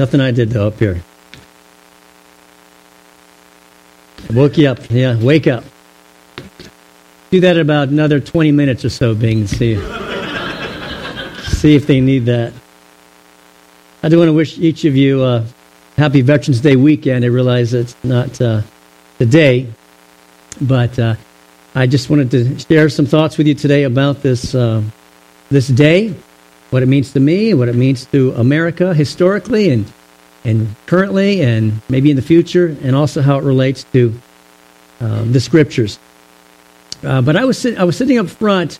Nothing I did though up here. Woke you up. Yeah, wake up. Do that about another 20 minutes or so, Bing. See, see if they need that. I do want to wish each of you a happy Veterans Day weekend. I realize it's not uh, the day, but uh, I just wanted to share some thoughts with you today about this uh, this day, what it means to me, what it means to America historically and and currently, and maybe in the future, and also how it relates to um, the scriptures. Uh, but I was sit- I was sitting up front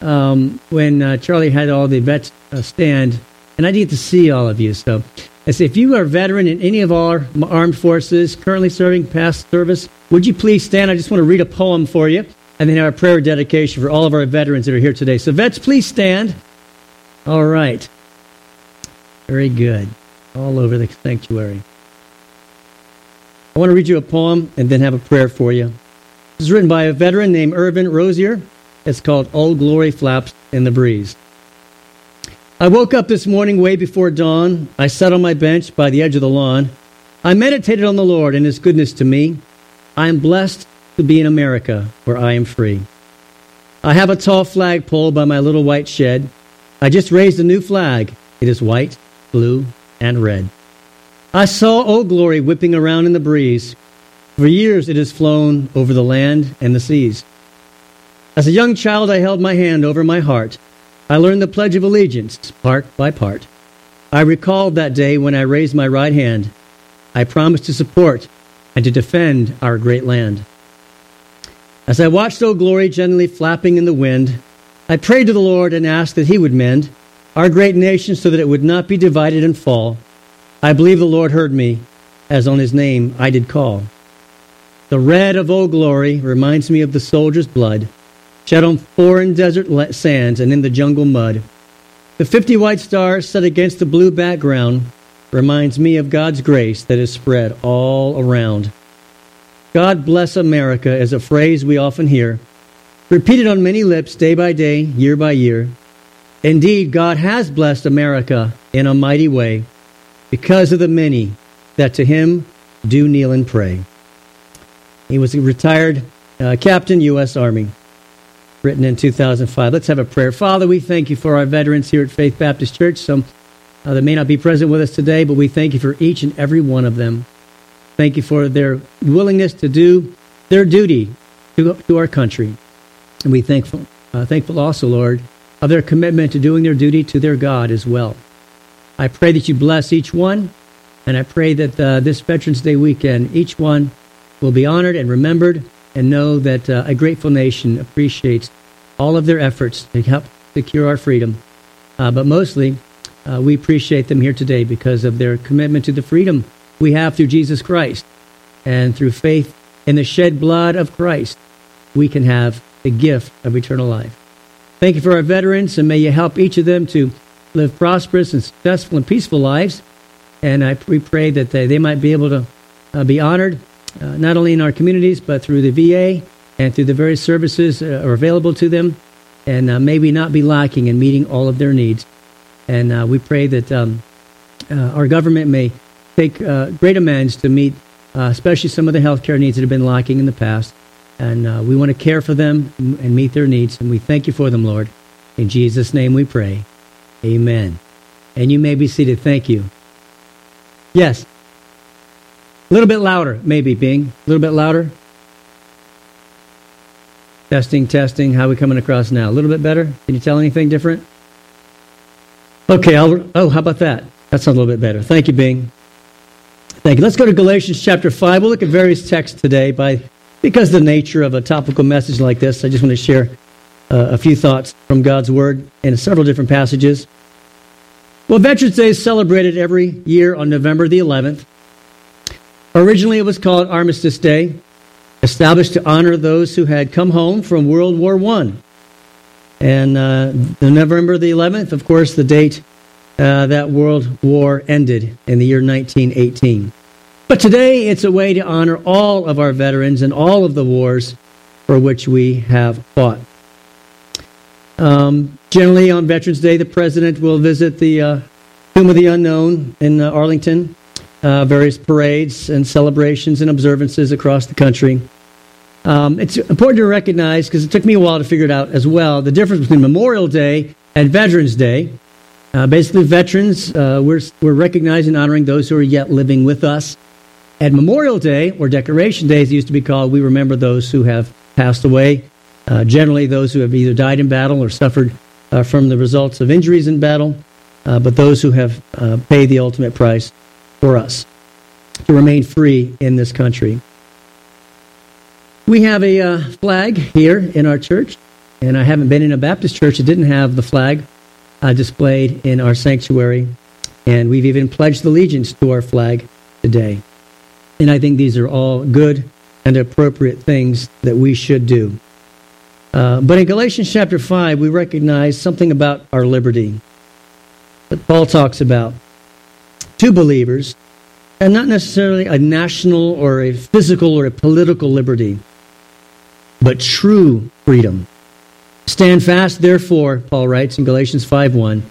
um, when uh, Charlie had all the vets uh, stand, and I didn't get to see all of you. So I say, if you are a veteran in any of our armed forces, currently serving past service, would you please stand? I just want to read a poem for you, and then have a prayer dedication for all of our veterans that are here today. So vets, please stand. All right. Very good all over the sanctuary. I want to read you a poem and then have a prayer for you. This is written by a veteran named Irvin Rosier. It's called Old Glory Flaps in the Breeze. I woke up this morning way before dawn. I sat on my bench by the edge of the lawn. I meditated on the Lord and His goodness to me. I am blessed to be in America where I am free. I have a tall flagpole by my little white shed. I just raised a new flag. It is white, blue, and red. I saw Old Glory whipping around in the breeze. For years it has flown over the land and the seas. As a young child, I held my hand over my heart. I learned the Pledge of Allegiance part by part. I recalled that day when I raised my right hand. I promised to support and to defend our great land. As I watched Old Glory gently flapping in the wind, I prayed to the Lord and asked that He would mend our great nation so that it would not be divided and fall. I believe the Lord heard me, as on his name I did call. The red of old glory reminds me of the soldier's blood, shed on foreign desert sands and in the jungle mud. The fifty white stars set against the blue background reminds me of God's grace that is spread all around. God bless America is a phrase we often hear, repeated on many lips day by day, year by year. Indeed, God has blessed America in a mighty way because of the many that to him do kneel and pray. He was a retired uh, captain, U.S. Army, written in 2005. Let's have a prayer. Father, we thank you for our veterans here at Faith Baptist Church, some uh, that may not be present with us today, but we thank you for each and every one of them. Thank you for their willingness to do their duty to, to our country. And we thankful, uh, thankful also, Lord, of their commitment to doing their duty to their God as well. I pray that you bless each one, and I pray that uh, this Veterans Day weekend, each one will be honored and remembered, and know that uh, a grateful nation appreciates all of their efforts to help secure our freedom. Uh, but mostly, uh, we appreciate them here today because of their commitment to the freedom we have through Jesus Christ. And through faith in the shed blood of Christ, we can have the gift of eternal life. Thank you for our veterans, and may you help each of them to live prosperous and successful and peaceful lives. And I, we pray that they, they might be able to uh, be honored, uh, not only in our communities, but through the VA and through the various services uh, are available to them, and uh, may we not be lacking in meeting all of their needs. And uh, we pray that um, uh, our government may take great amends to meet, especially some of the health care needs that have been lacking in the past. And uh, we want to care for them and meet their needs. And we thank you for them, Lord. In Jesus' name we pray. Amen. And you may be seated. Thank you. Yes. A little bit louder, maybe, Bing. A little bit louder. Testing, testing. How are we coming across now? A little bit better? Can you tell anything different? Okay, I'll, oh, how about that? That sounds a little bit better. Thank you, Bing. Thank you. Let's go to Galatians chapter 5. We'll look at various texts today by because the nature of a topical message like this, I just want to share uh, a few thoughts from God's Word in several different passages. Well, Veterans Day is celebrated every year on November the 11th. Originally, it was called Armistice Day, established to honor those who had come home from World War I. And uh, November the 11th, of course, the date uh, that World War ended in the year 1918. But today it's a way to honor all of our veterans and all of the wars for which we have fought. Um, generally, on Veterans Day, the president will visit the uh, Tomb of the Unknown in uh, Arlington, uh, various parades and celebrations and observances across the country. Um, it's important to recognize, because it took me a while to figure it out as well, the difference between Memorial Day and Veterans Day. Uh, basically, veterans, uh, we're, we're recognizing and honoring those who are yet living with us. At Memorial Day, or Decoration Day as it used to be called, we remember those who have passed away, uh, generally those who have either died in battle or suffered uh, from the results of injuries in battle, uh, but those who have uh, paid the ultimate price for us to remain free in this country. We have a uh, flag here in our church, and I haven't been in a Baptist church that didn't have the flag uh, displayed in our sanctuary, and we've even pledged allegiance to our flag today. And I think these are all good and appropriate things that we should do. Uh, but in Galatians chapter 5, we recognize something about our liberty that Paul talks about. To believers, and not necessarily a national or a physical or a political liberty, but true freedom. Stand fast, therefore, Paul writes in Galatians 5 1,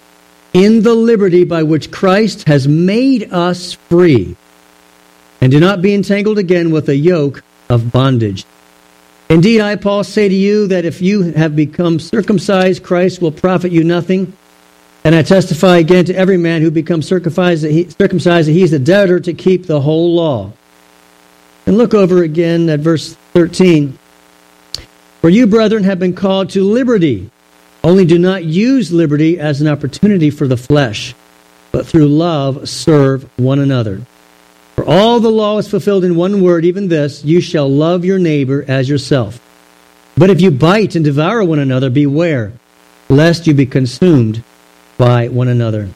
in the liberty by which Christ has made us free, and do not be entangled again with a yoke of bondage. Indeed, I, Paul, say to you that if you have become circumcised, Christ will profit you nothing. And I testify again to every man who becomes circumcised that, he, circumcised that he is a debtor to keep the whole law. And look over again at verse 13. For you, brethren, have been called to liberty. Only do not use liberty as an opportunity for the flesh, but through love serve one another. For all the law is fulfilled in one word, even this you shall love your neighbor as yourself. But if you bite and devour one another, beware, lest you be consumed by one another.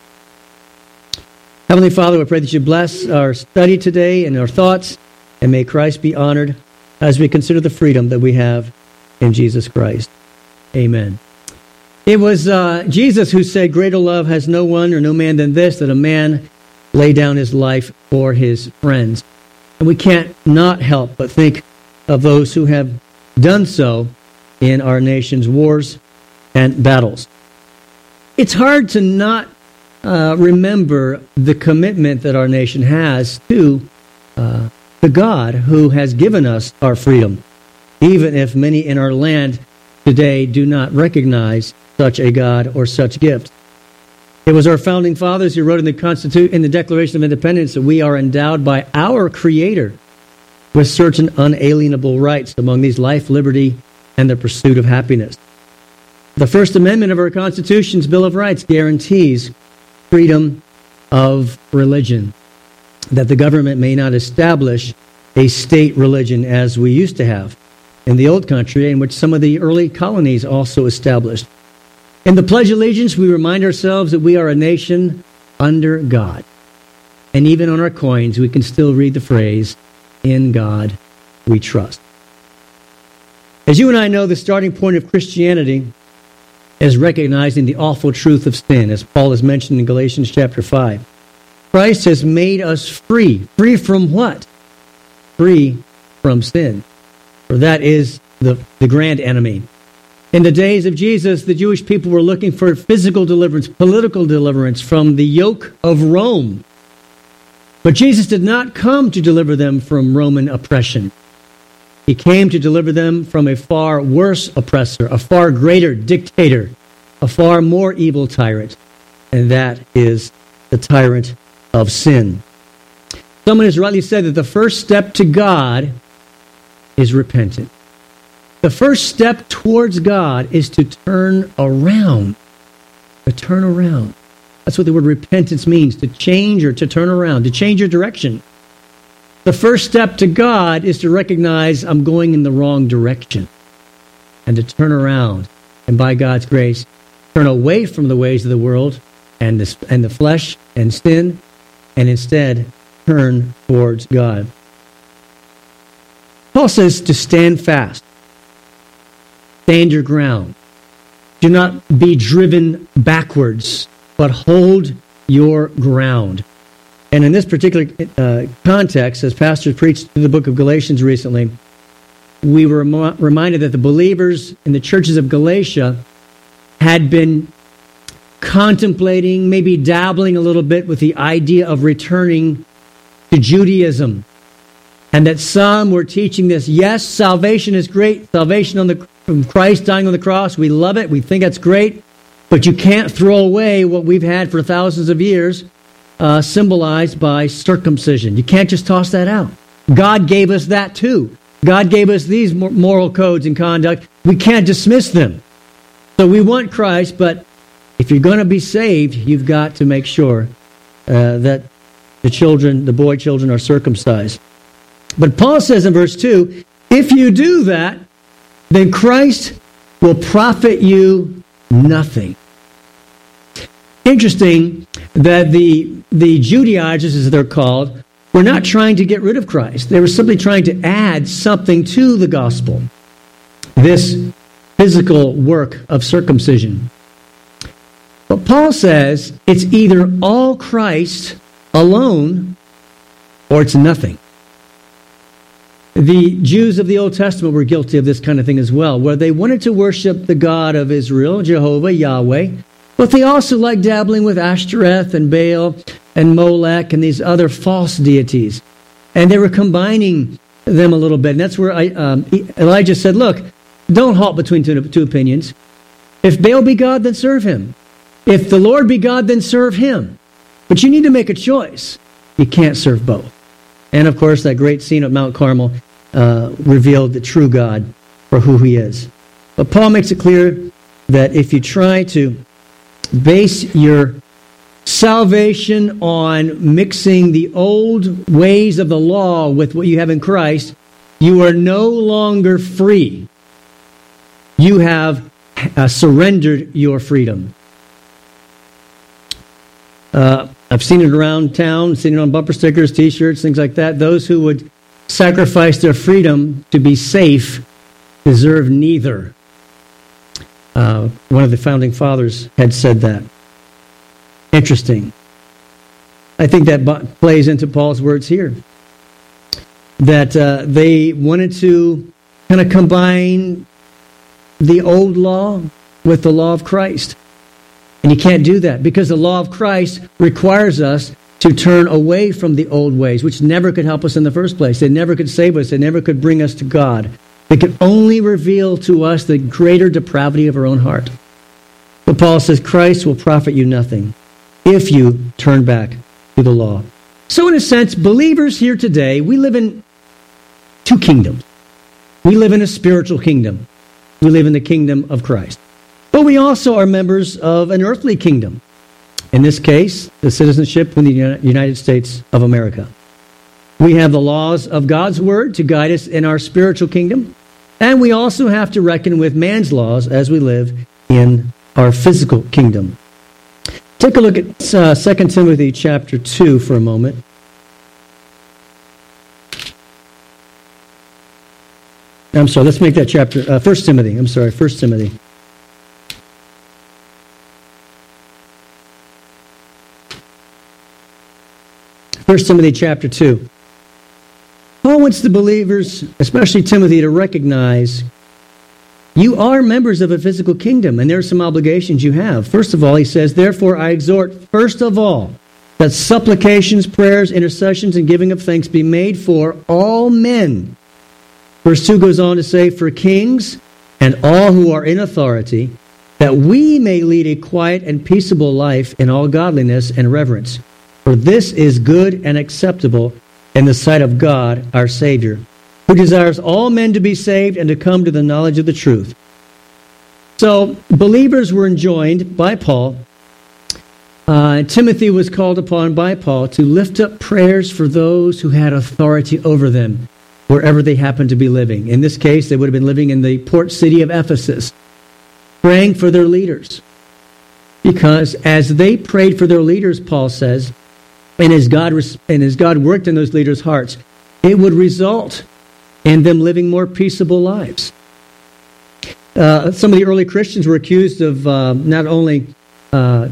Heavenly Father, we pray that you bless our study today and our thoughts, and may Christ be honored as we consider the freedom that we have in Jesus Christ. Amen. It was uh, Jesus who said, Greater love has no one or no man than this, that a man lay down his life for his friends. And we can't not help but think of those who have done so in our nation's wars and battles. It's hard to not uh, remember the commitment that our nation has to uh, the God who has given us our freedom, even if many in our land today do not recognize such a God or such gift. It was our founding fathers who wrote in the Constitution, in the Declaration of Independence, that we are endowed by our Creator with certain unalienable rights, among these life, liberty, and the pursuit of happiness. The First Amendment of our Constitution's Bill of Rights guarantees freedom of religion, that the government may not establish a state religion as we used to have in the old country, in which some of the early colonies also established. In the Pledge of Allegiance, we remind ourselves that we are a nation under God. And even on our coins, we can still read the phrase, In God we trust. As you and I know, the starting point of Christianity is recognizing the awful truth of sin, as Paul has mentioned in Galatians chapter 5. Christ has made us free. Free from what? Free from sin. For that is the, the grand enemy. In the days of Jesus, the Jewish people were looking for physical deliverance, political deliverance from the yoke of Rome. But Jesus did not come to deliver them from Roman oppression. He came to deliver them from a far worse oppressor, a far greater dictator, a far more evil tyrant, and that is the tyrant of sin. Someone has rightly said that the first step to God is repentance. The first step towards God is to turn around. To turn around. That's what the word repentance means to change or to turn around, to change your direction. The first step to God is to recognize I'm going in the wrong direction and to turn around and by God's grace turn away from the ways of the world and the, and the flesh and sin and instead turn towards God. Paul says to stand fast. Stand your ground. Do not be driven backwards, but hold your ground. And in this particular uh, context, as pastors preached the book of Galatians recently, we were reminded that the believers in the churches of Galatia had been contemplating, maybe dabbling a little bit with the idea of returning to Judaism. And that some were teaching this. Yes, salvation is great. Salvation on the, from Christ dying on the cross. We love it. We think that's great. But you can't throw away what we've had for thousands of years, uh, symbolized by circumcision. You can't just toss that out. God gave us that too. God gave us these moral codes and conduct. We can't dismiss them. So we want Christ, but if you're going to be saved, you've got to make sure uh, that the children, the boy children, are circumcised. But Paul says in verse 2 if you do that, then Christ will profit you nothing. Interesting that the, the Judaizers, as they're called, were not trying to get rid of Christ. They were simply trying to add something to the gospel. This physical work of circumcision. But Paul says it's either all Christ alone or it's nothing. The Jews of the Old Testament were guilty of this kind of thing as well, where they wanted to worship the God of Israel, Jehovah, Yahweh, but they also liked dabbling with Ashtoreth and Baal and Molech and these other false deities. And they were combining them a little bit. And that's where I, um, Elijah said, Look, don't halt between two, two opinions. If Baal be God, then serve him. If the Lord be God, then serve him. But you need to make a choice. You can't serve both. And of course, that great scene at Mount Carmel uh, revealed the true God for who he is. But Paul makes it clear that if you try to base your salvation on mixing the old ways of the law with what you have in Christ, you are no longer free you have uh, surrendered your freedom. Uh, I've seen it around town, seen it on bumper stickers, t shirts, things like that. Those who would sacrifice their freedom to be safe deserve neither. Uh, one of the founding fathers had said that. Interesting. I think that plays into Paul's words here. That uh, they wanted to kind of combine the old law with the law of Christ. And you can't do that because the law of Christ requires us to turn away from the old ways, which never could help us in the first place. They never could save us, they never could bring us to God. They could only reveal to us the greater depravity of our own heart. But Paul says Christ will profit you nothing if you turn back to the law. So, in a sense, believers here today, we live in two kingdoms. We live in a spiritual kingdom. We live in the kingdom of Christ. But we also are members of an earthly kingdom. In this case, the citizenship in the United States of America. We have the laws of God's word to guide us in our spiritual kingdom. And we also have to reckon with man's laws as we live in our physical kingdom. Take a look at uh, 2 Timothy chapter 2 for a moment. I'm sorry, let's make that chapter, uh, 1 Timothy. I'm sorry, 1 Timothy. First Timothy chapter 2. Paul wants the believers, especially Timothy, to recognize you are members of a physical kingdom, and there are some obligations you have. First of all, he says, Therefore I exhort, first of all, that supplications, prayers, intercessions, and giving of thanks be made for all men Verse 2 goes on to say, For kings and all who are in authority, that we may lead a quiet and peaceable life in all godliness and reverence. For this is good and acceptable in the sight of God our Savior, who desires all men to be saved and to come to the knowledge of the truth. So, believers were enjoined by Paul. Uh, Timothy was called upon by Paul to lift up prayers for those who had authority over them wherever they happened to be living. In this case, they would have been living in the port city of Ephesus, praying for their leaders. Because as they prayed for their leaders, Paul says, and as God, and as God worked in those leaders' hearts, it would result in them living more peaceable lives. Uh, some of the early Christians were accused of uh, not only uh,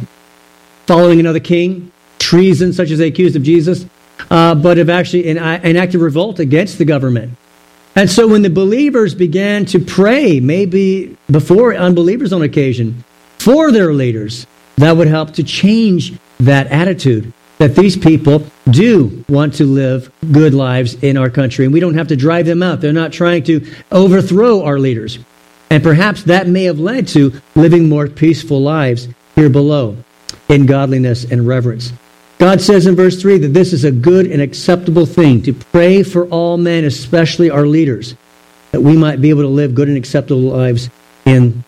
following another king, treason, such as they accused of Jesus, uh, but of actually enacted revolt against the government. And so when the believers began to pray, maybe before unbelievers on occasion, for their leaders, that would help to change that attitude that these people do want to live good lives in our country, and we don't have to drive them out. They're not trying to overthrow our leaders. And perhaps that may have led to living more peaceful lives here below in godliness and reverence. God says in verse 3 that this is a good and acceptable thing to pray for all men, especially our leaders, that we might be able to live good and acceptable lives in,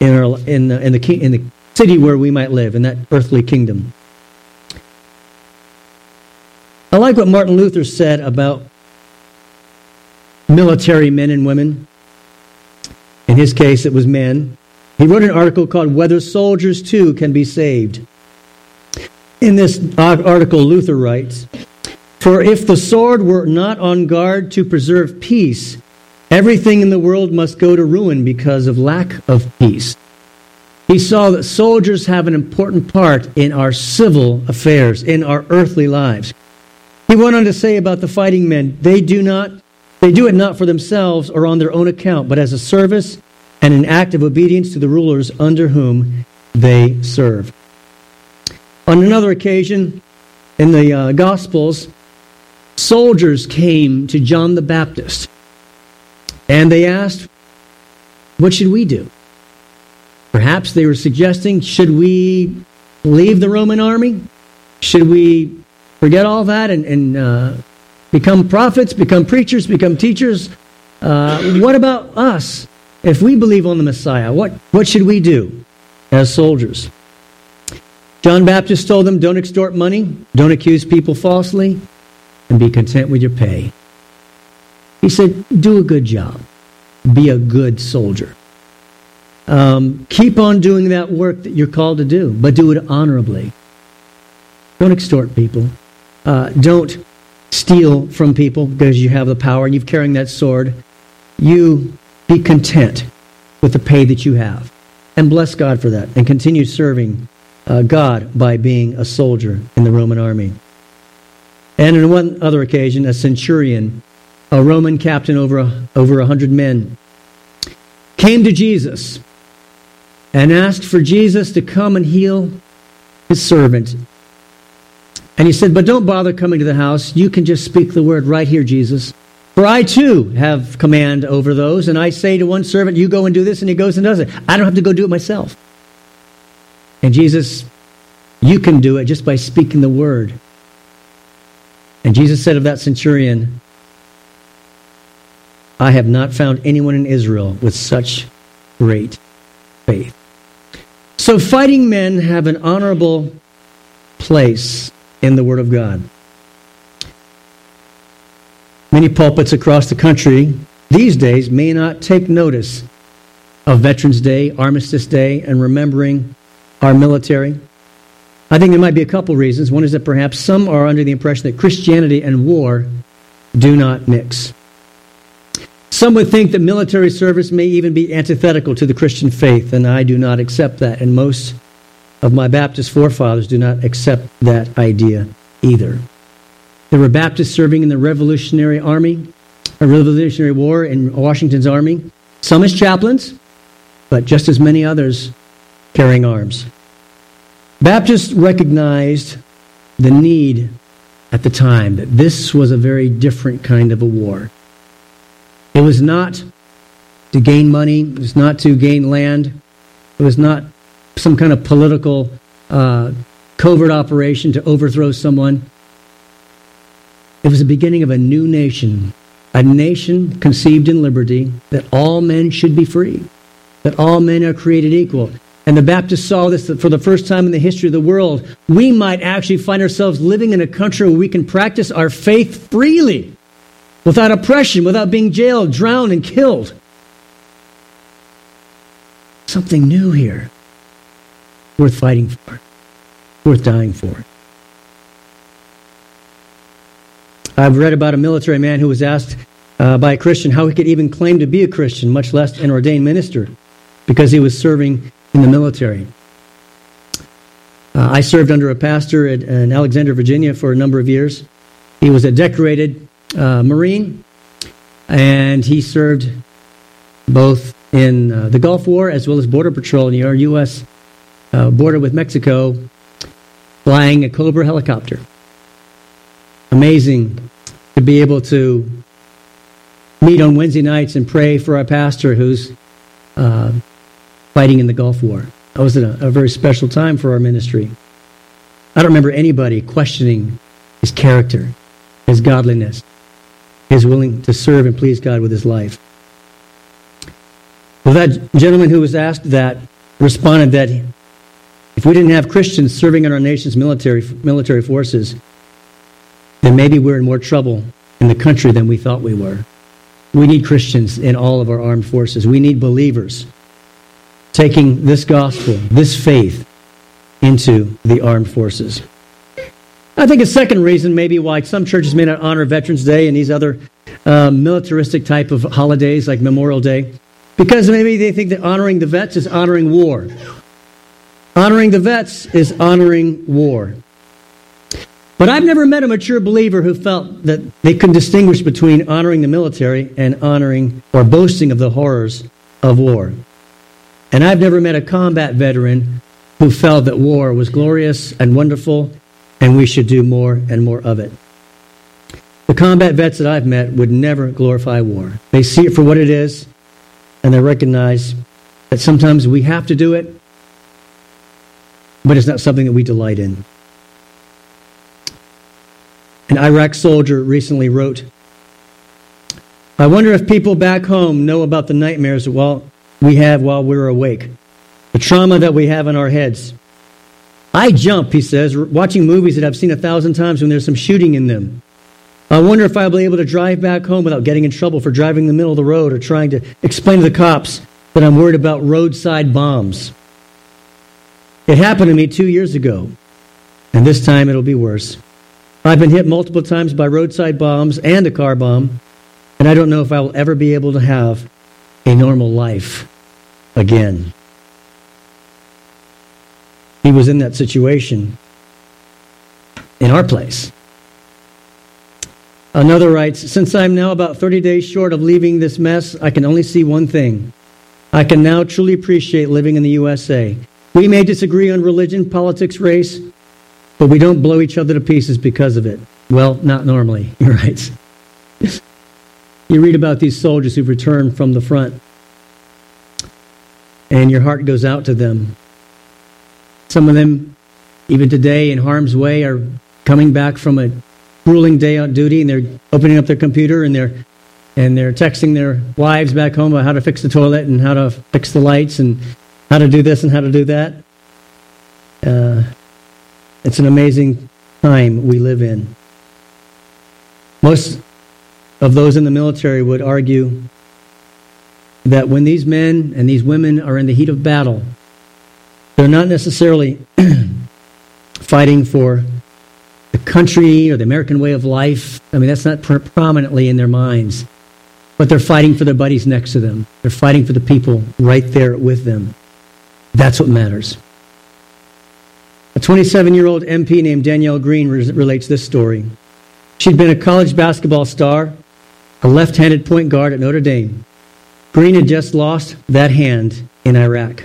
in, our, in, the, in, the, in the city where we might live, in that earthly kingdom. I like what Martin Luther said about military men and women. In his case, it was men. He wrote an article called Whether Soldiers Too Can Be Saved. In this article, Luther writes For if the sword were not on guard to preserve peace, everything in the world must go to ruin because of lack of peace. He saw that soldiers have an important part in our civil affairs, in our earthly lives. He went on to say about the fighting men, they do not they do it not for themselves or on their own account, but as a service and an act of obedience to the rulers under whom they serve. On another occasion in the uh, Gospels, soldiers came to John the Baptist and they asked, What should we do? Perhaps they were suggesting, Should we leave the Roman army? Should we Forget all that and, and uh, become prophets, become preachers, become teachers. Uh, what about us? If we believe on the Messiah, what, what should we do as soldiers? John Baptist told them don't extort money, don't accuse people falsely, and be content with your pay. He said, do a good job, be a good soldier. Um, keep on doing that work that you're called to do, but do it honorably. Don't extort people. Uh, don't steal from people because you have the power and you're carrying that sword. You be content with the pay that you have. And bless God for that. And continue serving uh, God by being a soldier in the Roman army. And on one other occasion, a centurion, a Roman captain over over a hundred men, came to Jesus and asked for Jesus to come and heal his servant and he said, But don't bother coming to the house. You can just speak the word right here, Jesus. For I too have command over those, and I say to one servant, You go and do this, and he goes and does it. I don't have to go do it myself. And Jesus, you can do it just by speaking the word. And Jesus said of that centurion, I have not found anyone in Israel with such great faith. So fighting men have an honorable place in the Word of God. Many pulpits across the country these days may not take notice of Veterans Day, Armistice Day, and remembering our military. I think there might be a couple reasons. One is that perhaps some are under the impression that Christianity and war do not mix. Some would think that military service may even be antithetical to the Christian faith, and I do not accept that. And most of my Baptist forefathers do not accept that idea either. There were Baptists serving in the Revolutionary Army, a Revolutionary War in Washington's army, some as chaplains, but just as many others carrying arms. Baptists recognized the need at the time that this was a very different kind of a war. It was not to gain money, it was not to gain land, it was not some kind of political uh, covert operation to overthrow someone. It was the beginning of a new nation, a nation conceived in liberty, that all men should be free, that all men are created equal. And the Baptists saw this for the first time in the history of the world. We might actually find ourselves living in a country where we can practice our faith freely, without oppression, without being jailed, drowned, and killed. Something new here worth fighting for, worth dying for. I've read about a military man who was asked uh, by a Christian how he could even claim to be a Christian, much less an ordained minister, because he was serving in the military. Uh, I served under a pastor at, in Alexandria, Virginia for a number of years. He was a decorated uh, Marine, and he served both in uh, the Gulf War as well as Border Patrol in our U.S uh, border with Mexico flying a Cobra helicopter. Amazing to be able to meet on Wednesday nights and pray for our pastor who's uh, fighting in the Gulf War. That was a, a very special time for our ministry. I don't remember anybody questioning his character, his godliness, his willing to serve and please God with his life. Well, that gentleman who was asked that responded that if we didn't have Christians serving in our nation's military, military forces, then maybe we're in more trouble in the country than we thought we were. We need Christians in all of our armed forces. We need believers taking this gospel, this faith, into the armed forces. I think a second reason, maybe why some churches may not honor Veterans Day and these other uh, militaristic type of holidays like Memorial Day, because maybe they think that honoring the vets is honoring war. Honoring the vets is honoring war. But I've never met a mature believer who felt that they could distinguish between honoring the military and honoring or boasting of the horrors of war. And I've never met a combat veteran who felt that war was glorious and wonderful and we should do more and more of it. The combat vets that I've met would never glorify war. They see it for what it is and they recognize that sometimes we have to do it, but it's not something that we delight in. An Iraq soldier recently wrote, I wonder if people back home know about the nightmares while we have while we're awake, the trauma that we have in our heads. I jump, he says, watching movies that I've seen a thousand times when there's some shooting in them. I wonder if I'll be able to drive back home without getting in trouble for driving in the middle of the road or trying to explain to the cops that I'm worried about roadside bombs. It happened to me two years ago, and this time it'll be worse. I've been hit multiple times by roadside bombs and a car bomb, and I don't know if I will ever be able to have a normal life again. He was in that situation in our place. Another writes Since I'm now about 30 days short of leaving this mess, I can only see one thing. I can now truly appreciate living in the USA. We may disagree on religion, politics, race, but we don't blow each other to pieces because of it. Well, not normally, he writes. you read about these soldiers who've returned from the front, and your heart goes out to them. Some of them, even today, in harm's way, are coming back from a grueling day on duty, and they're opening up their computer and they're and they're texting their wives back home about how to fix the toilet and how to fix the lights and how to do this and how to do that. Uh, it's an amazing time we live in. Most of those in the military would argue that when these men and these women are in the heat of battle, they're not necessarily fighting for the country or the American way of life. I mean, that's not pr- prominently in their minds. But they're fighting for their buddies next to them. They're fighting for the people right there with them. That's what matters. A 27 year old MP named Danielle Green re- relates this story. She'd been a college basketball star, a left handed point guard at Notre Dame. Green had just lost that hand in Iraq.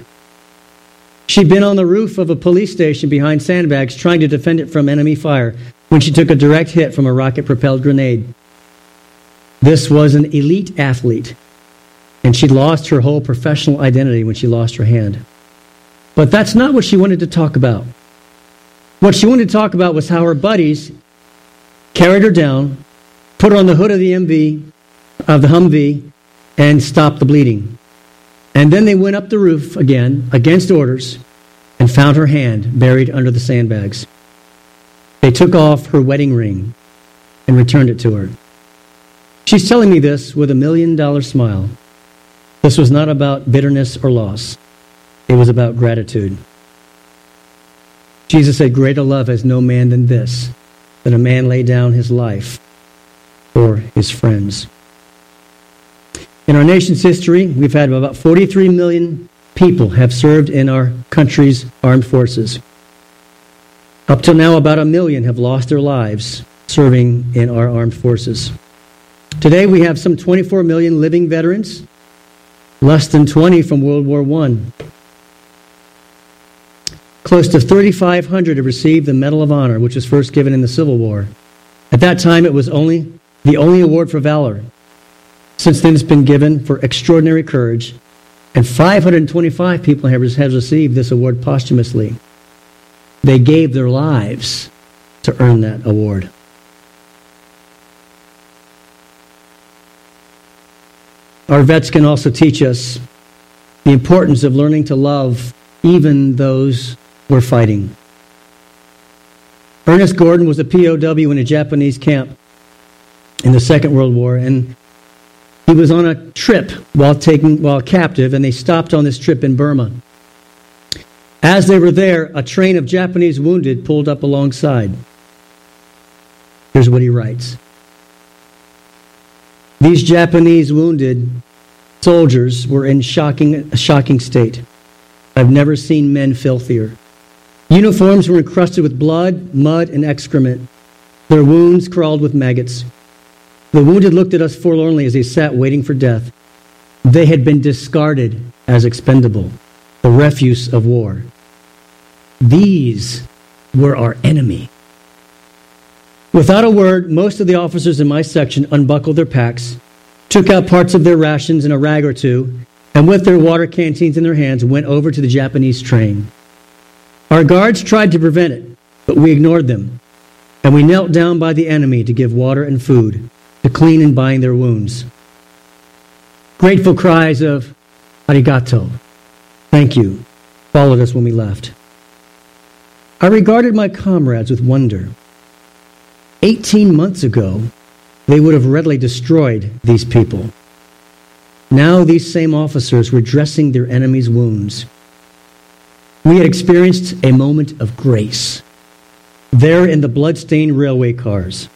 She'd been on the roof of a police station behind sandbags trying to defend it from enemy fire when she took a direct hit from a rocket propelled grenade. This was an elite athlete, and she lost her whole professional identity when she lost her hand. But that's not what she wanted to talk about. What she wanted to talk about was how her buddies carried her down, put her on the hood of the MV, of the Humvee, and stopped the bleeding. And then they went up the roof again, against orders, and found her hand buried under the sandbags. They took off her wedding ring and returned it to her. She's telling me this with a million dollar smile. This was not about bitterness or loss, it was about gratitude. Jesus said, Greater love has no man than this, that a man lay down his life for his friends. In our nation's history, we've had about 43 million people have served in our country's armed forces. Up till now, about a million have lost their lives serving in our armed forces. Today, we have some 24 million living veterans, less than 20 from World War I. close to 3,500 have received the Medal of Honor, which was first given in the Civil War. At that time, it was only the only award for valor. Since then, it's been given for extraordinary courage, and 525 people have, have received this award posthumously. They gave their lives to earn that award. Our vets can also teach us the importance of learning to love even those we're fighting. Ernest Gordon was a POW in a Japanese camp in the Second World War, and he was on a trip while taken while captive, and they stopped on this trip in Burma. As they were there, a train of Japanese wounded pulled up alongside. Here's what he writes. These Japanese wounded soldiers were in shocking, a shocking state. I've never seen men filthier. Uniforms were encrusted with blood, mud, and excrement. Their wounds crawled with maggots. The wounded looked at us forlornly as they sat waiting for death. They had been discarded as expendable, the refuse of war. These were our enemy. Without a word, most of the officers in my section unbuckled their packs, took out parts of their rations and a rag or two, and with their water canteens in their hands, went over to the Japanese train. Our guards tried to prevent it, but we ignored them, and we knelt down by the enemy to give water and food, to clean and bind their wounds. Grateful cries of arigato, thank you, followed us when we left. I regarded my comrades with wonder. 18 months ago, they would have readily destroyed these people. Now, these same officers were dressing their enemies' wounds. We had experienced a moment of grace there in the blood-stained railway cars.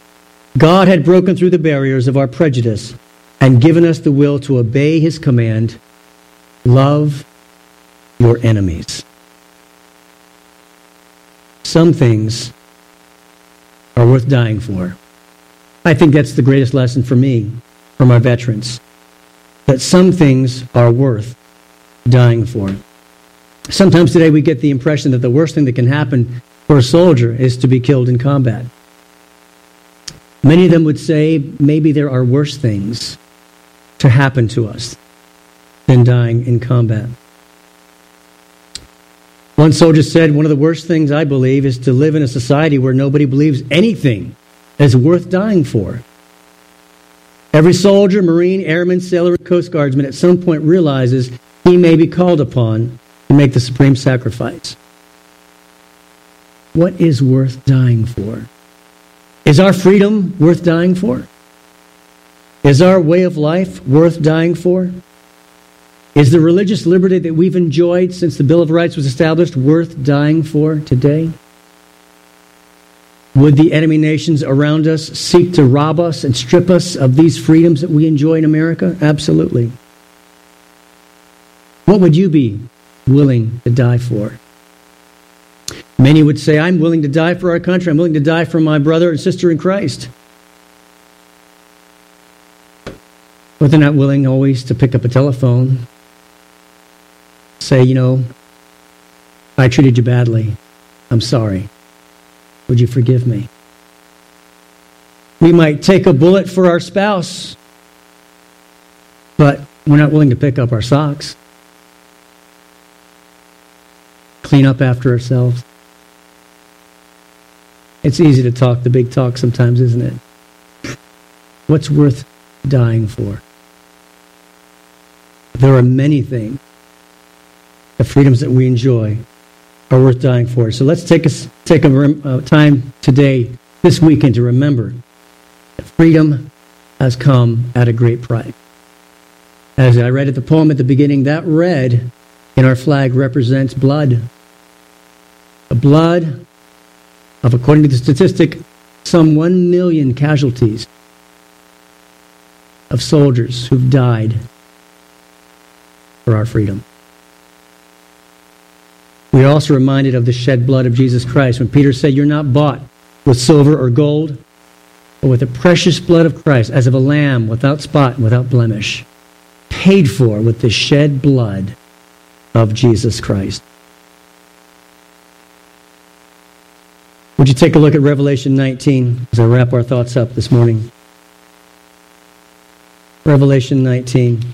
God had broken through the barriers of our prejudice and given us the will to obey his command love your enemies. Some things are worth dying for. I think that's the greatest lesson for me from our veterans. That some things are worth dying for. Sometimes today we get the impression that the worst thing that can happen for a soldier is to be killed in combat. Many of them would say maybe there are worse things to happen to us than dying in combat. One soldier said, One of the worst things I believe is to live in a society where nobody believes anything is worth dying for. Every soldier, Marine, Airman, Sailor, Coast Guardsman at some point realizes he may be called upon to make the supreme sacrifice. What is worth dying for? Is our freedom worth dying for? Is our way of life worth dying for? Is the religious liberty that we've enjoyed since the Bill of Rights was established worth dying for today? Would the enemy nations around us seek to rob us and strip us of these freedoms that we enjoy in America? Absolutely. What would you be willing to die for? Many would say, I'm willing to die for our country. I'm willing to die for my brother and sister in Christ. But they're not willing always to pick up a telephone, say, you know, I treated you badly. I'm sorry. Would you forgive me? We might take a bullet for our spouse, but we're not willing to pick up our socks, clean up after ourselves. It's easy to talk the big talk sometimes, isn't it? What's worth dying for? There are many things, the freedoms that we enjoy, are worth dying for. So let's take a, take a uh, time today, this weekend, to remember that freedom has come at a great price. As I read at the poem at the beginning, that red in our flag represents blood. Blood of, according to the statistic, some one million casualties of soldiers who've died for our freedom. We are also reminded of the shed blood of Jesus Christ when Peter said, You're not bought with silver or gold, but with the precious blood of Christ, as of a lamb without spot and without blemish, paid for with the shed blood of Jesus Christ. Would you take a look at Revelation 19 as I wrap our thoughts up this morning? Revelation 19.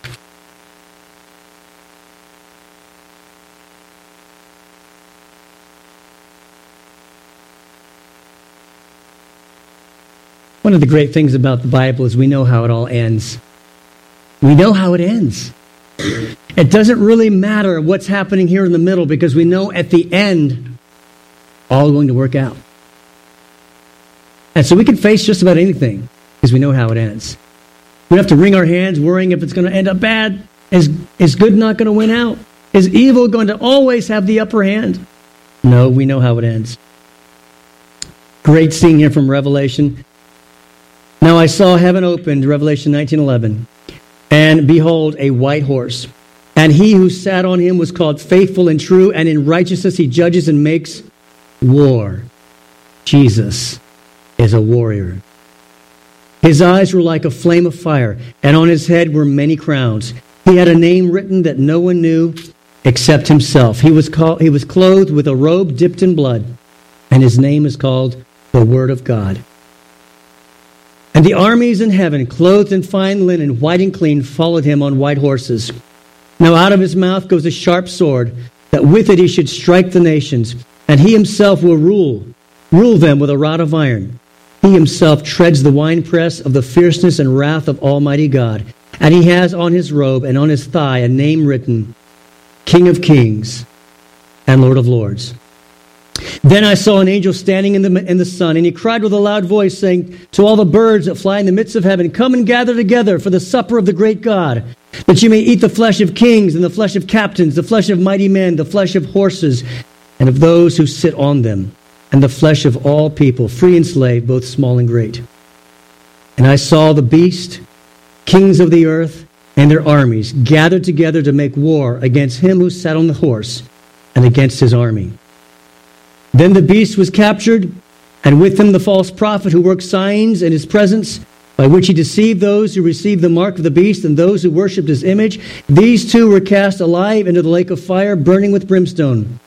One of the great things about the Bible is we know how it all ends. We know how it ends. It doesn't really matter what's happening here in the middle because we know at the end, all going to work out. And so we can face just about anything because we know how it ends. We don't have to wring our hands worrying if it's going to end up bad. Is, is good not going to win out? Is evil going to always have the upper hand? No, we know how it ends. Great scene here from Revelation. Now I saw heaven opened, Revelation 19:11, and behold a white horse, and he who sat on him was called faithful and true, and in righteousness he judges and makes war. Jesus is a warrior. His eyes were like a flame of fire, and on his head were many crowns. He had a name written that no one knew except himself. He was, called, he was clothed with a robe dipped in blood, and his name is called the Word of God. And the armies in heaven, clothed in fine linen, white and clean, followed him on white horses. Now out of his mouth goes a sharp sword, that with it he should strike the nations, and he himself will rule, rule them with a rod of iron. He himself treads the winepress of the fierceness and wrath of Almighty God. And he has on his robe and on his thigh a name written, King of Kings and Lord of Lords. Then I saw an angel standing in the, in the sun, and he cried with a loud voice, saying to all the birds that fly in the midst of heaven, Come and gather together for the supper of the great God, that you may eat the flesh of kings, and the flesh of captains, the flesh of mighty men, the flesh of horses, and of those who sit on them, and the flesh of all people, free and slave, both small and great. And I saw the beast, kings of the earth, and their armies gathered together to make war against him who sat on the horse and against his army. Then the beast was captured, and with him the false prophet who worked signs in his presence, by which he deceived those who received the mark of the beast and those who worshipped his image. These two were cast alive into the lake of fire, burning with brimstone.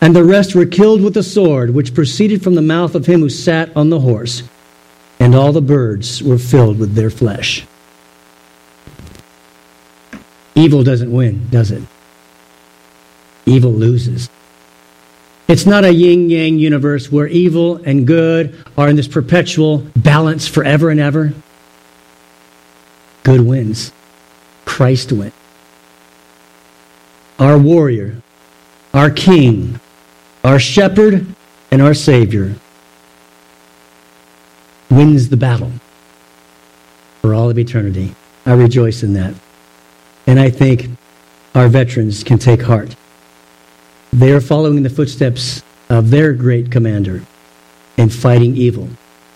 And the rest were killed with the sword which proceeded from the mouth of him who sat on the horse. And all the birds were filled with their flesh. Evil doesn't win, does it? Evil loses. It's not a yin yang universe where evil and good are in this perpetual balance forever and ever. Good wins. Christ wins. Our warrior, our king, our shepherd, and our savior wins the battle for all of eternity. I rejoice in that. And I think our veterans can take heart. They are following the footsteps of their great commander in fighting evil.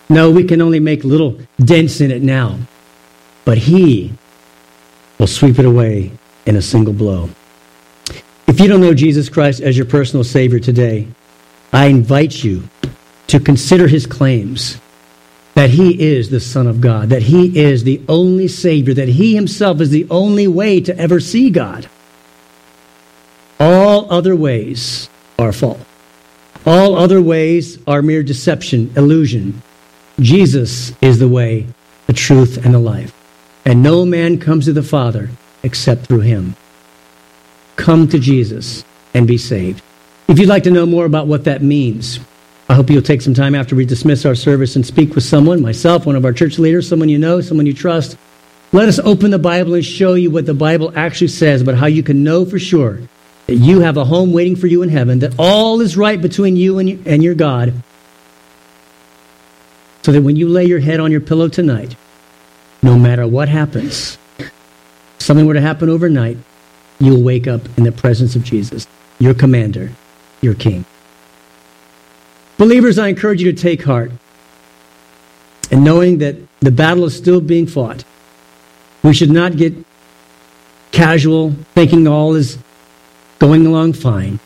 No, we can only make little dents in it now, but he will sweep it away in a single blow. If you don't know Jesus Christ as your personal Savior today, I invite you to consider his claims that he is the Son of God, that he is the only Savior, that he himself is the only way to ever see God. All other ways are false. All other ways are mere deception, illusion. Jesus is the way, the truth, and the life. And no man comes to the Father except through him. Come to Jesus and be saved. If you'd like to know more about what that means, I hope you'll take some time after we dismiss our service and speak with someone, myself, one of our church leaders, someone you know, someone you trust. Let us open the Bible and show you what the Bible actually says about how you can know for sure that you have a home waiting for you in heaven, that all is right between you and, your God, so that when you lay your head on your pillow tonight, no matter what happens, something were to happen overnight, you'll wake up in the presence of Jesus, your commander, your king. Believers, I encourage you to take heart. And knowing that the battle is still being fought, we should not get casual, thinking all is going along fine.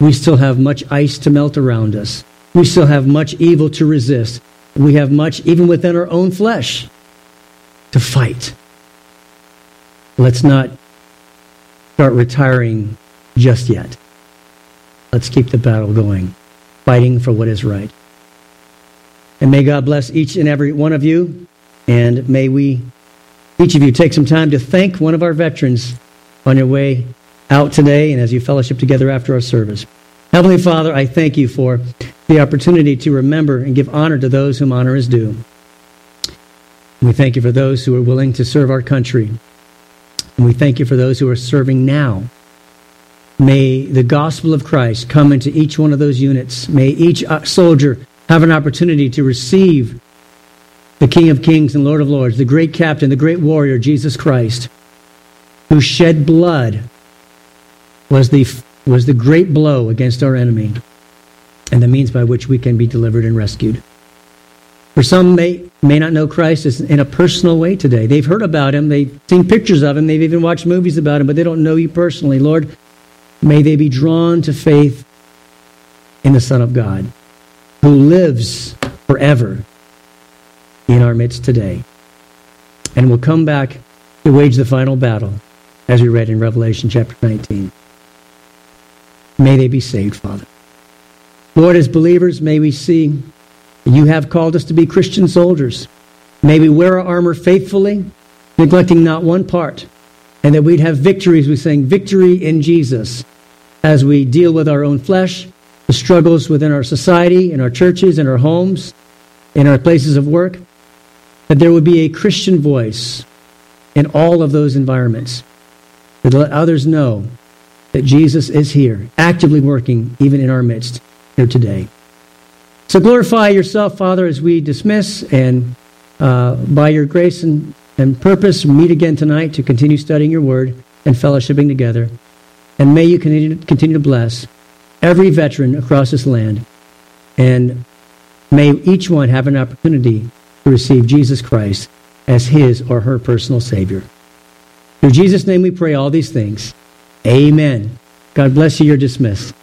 We still have much ice to melt around us. We still have much evil to resist. We have much, even within our own flesh, to fight. Let's not start retiring just yet. Let's keep the battle going. fighting for what is right. And may God bless each and every one of you. And may we, each of you, take some time to thank one of our veterans on your way out today and as you fellowship together after our service. Heavenly Father, I thank you for the opportunity to remember and give honor to those whom honor is due. We thank you for those who are willing to serve our country. And we thank you for those who are serving now. May the gospel of Christ come into each one of those units. May each uh, soldier have an opportunity to receive the King of Kings and Lord of Lords, the great captain, the great warrior, Jesus Christ, who shed blood, was the, was the great blow against our enemy and the means by which we can be delivered and rescued. For some may, may not know Christ in a personal way today. They've heard about him, they've seen pictures of him, they've even watched movies about him, but they don't know you personally. Lord, may they be drawn to faith in the Son of God, who lives forever in our midst today. And will come back to wage the final battle, as we read in Revelation chapter 19. May they be saved, Father. Lord, as believers, may we see you have called us to be Christian soldiers. May we wear our armor faithfully, neglecting not one part, and that we'd have victories. We sing victory in Jesus as we deal with our own flesh, the struggles within our society, in our churches, in our homes, in our places of work, that there would be a Christian voice in all of those environments, to let others know that Jesus is here, actively working even in our midst here today. So glorify yourself, Father, as we dismiss and uh, by your grace and, and purpose meet again tonight to continue studying your word and fellowshipping together. And may you continue, continue to bless every veteran across this land. And may each one have an opportunity to receive Jesus Christ as his or her personal Savior. Through Jesus' name we pray all these things. Amen. God bless you. You're dismissed.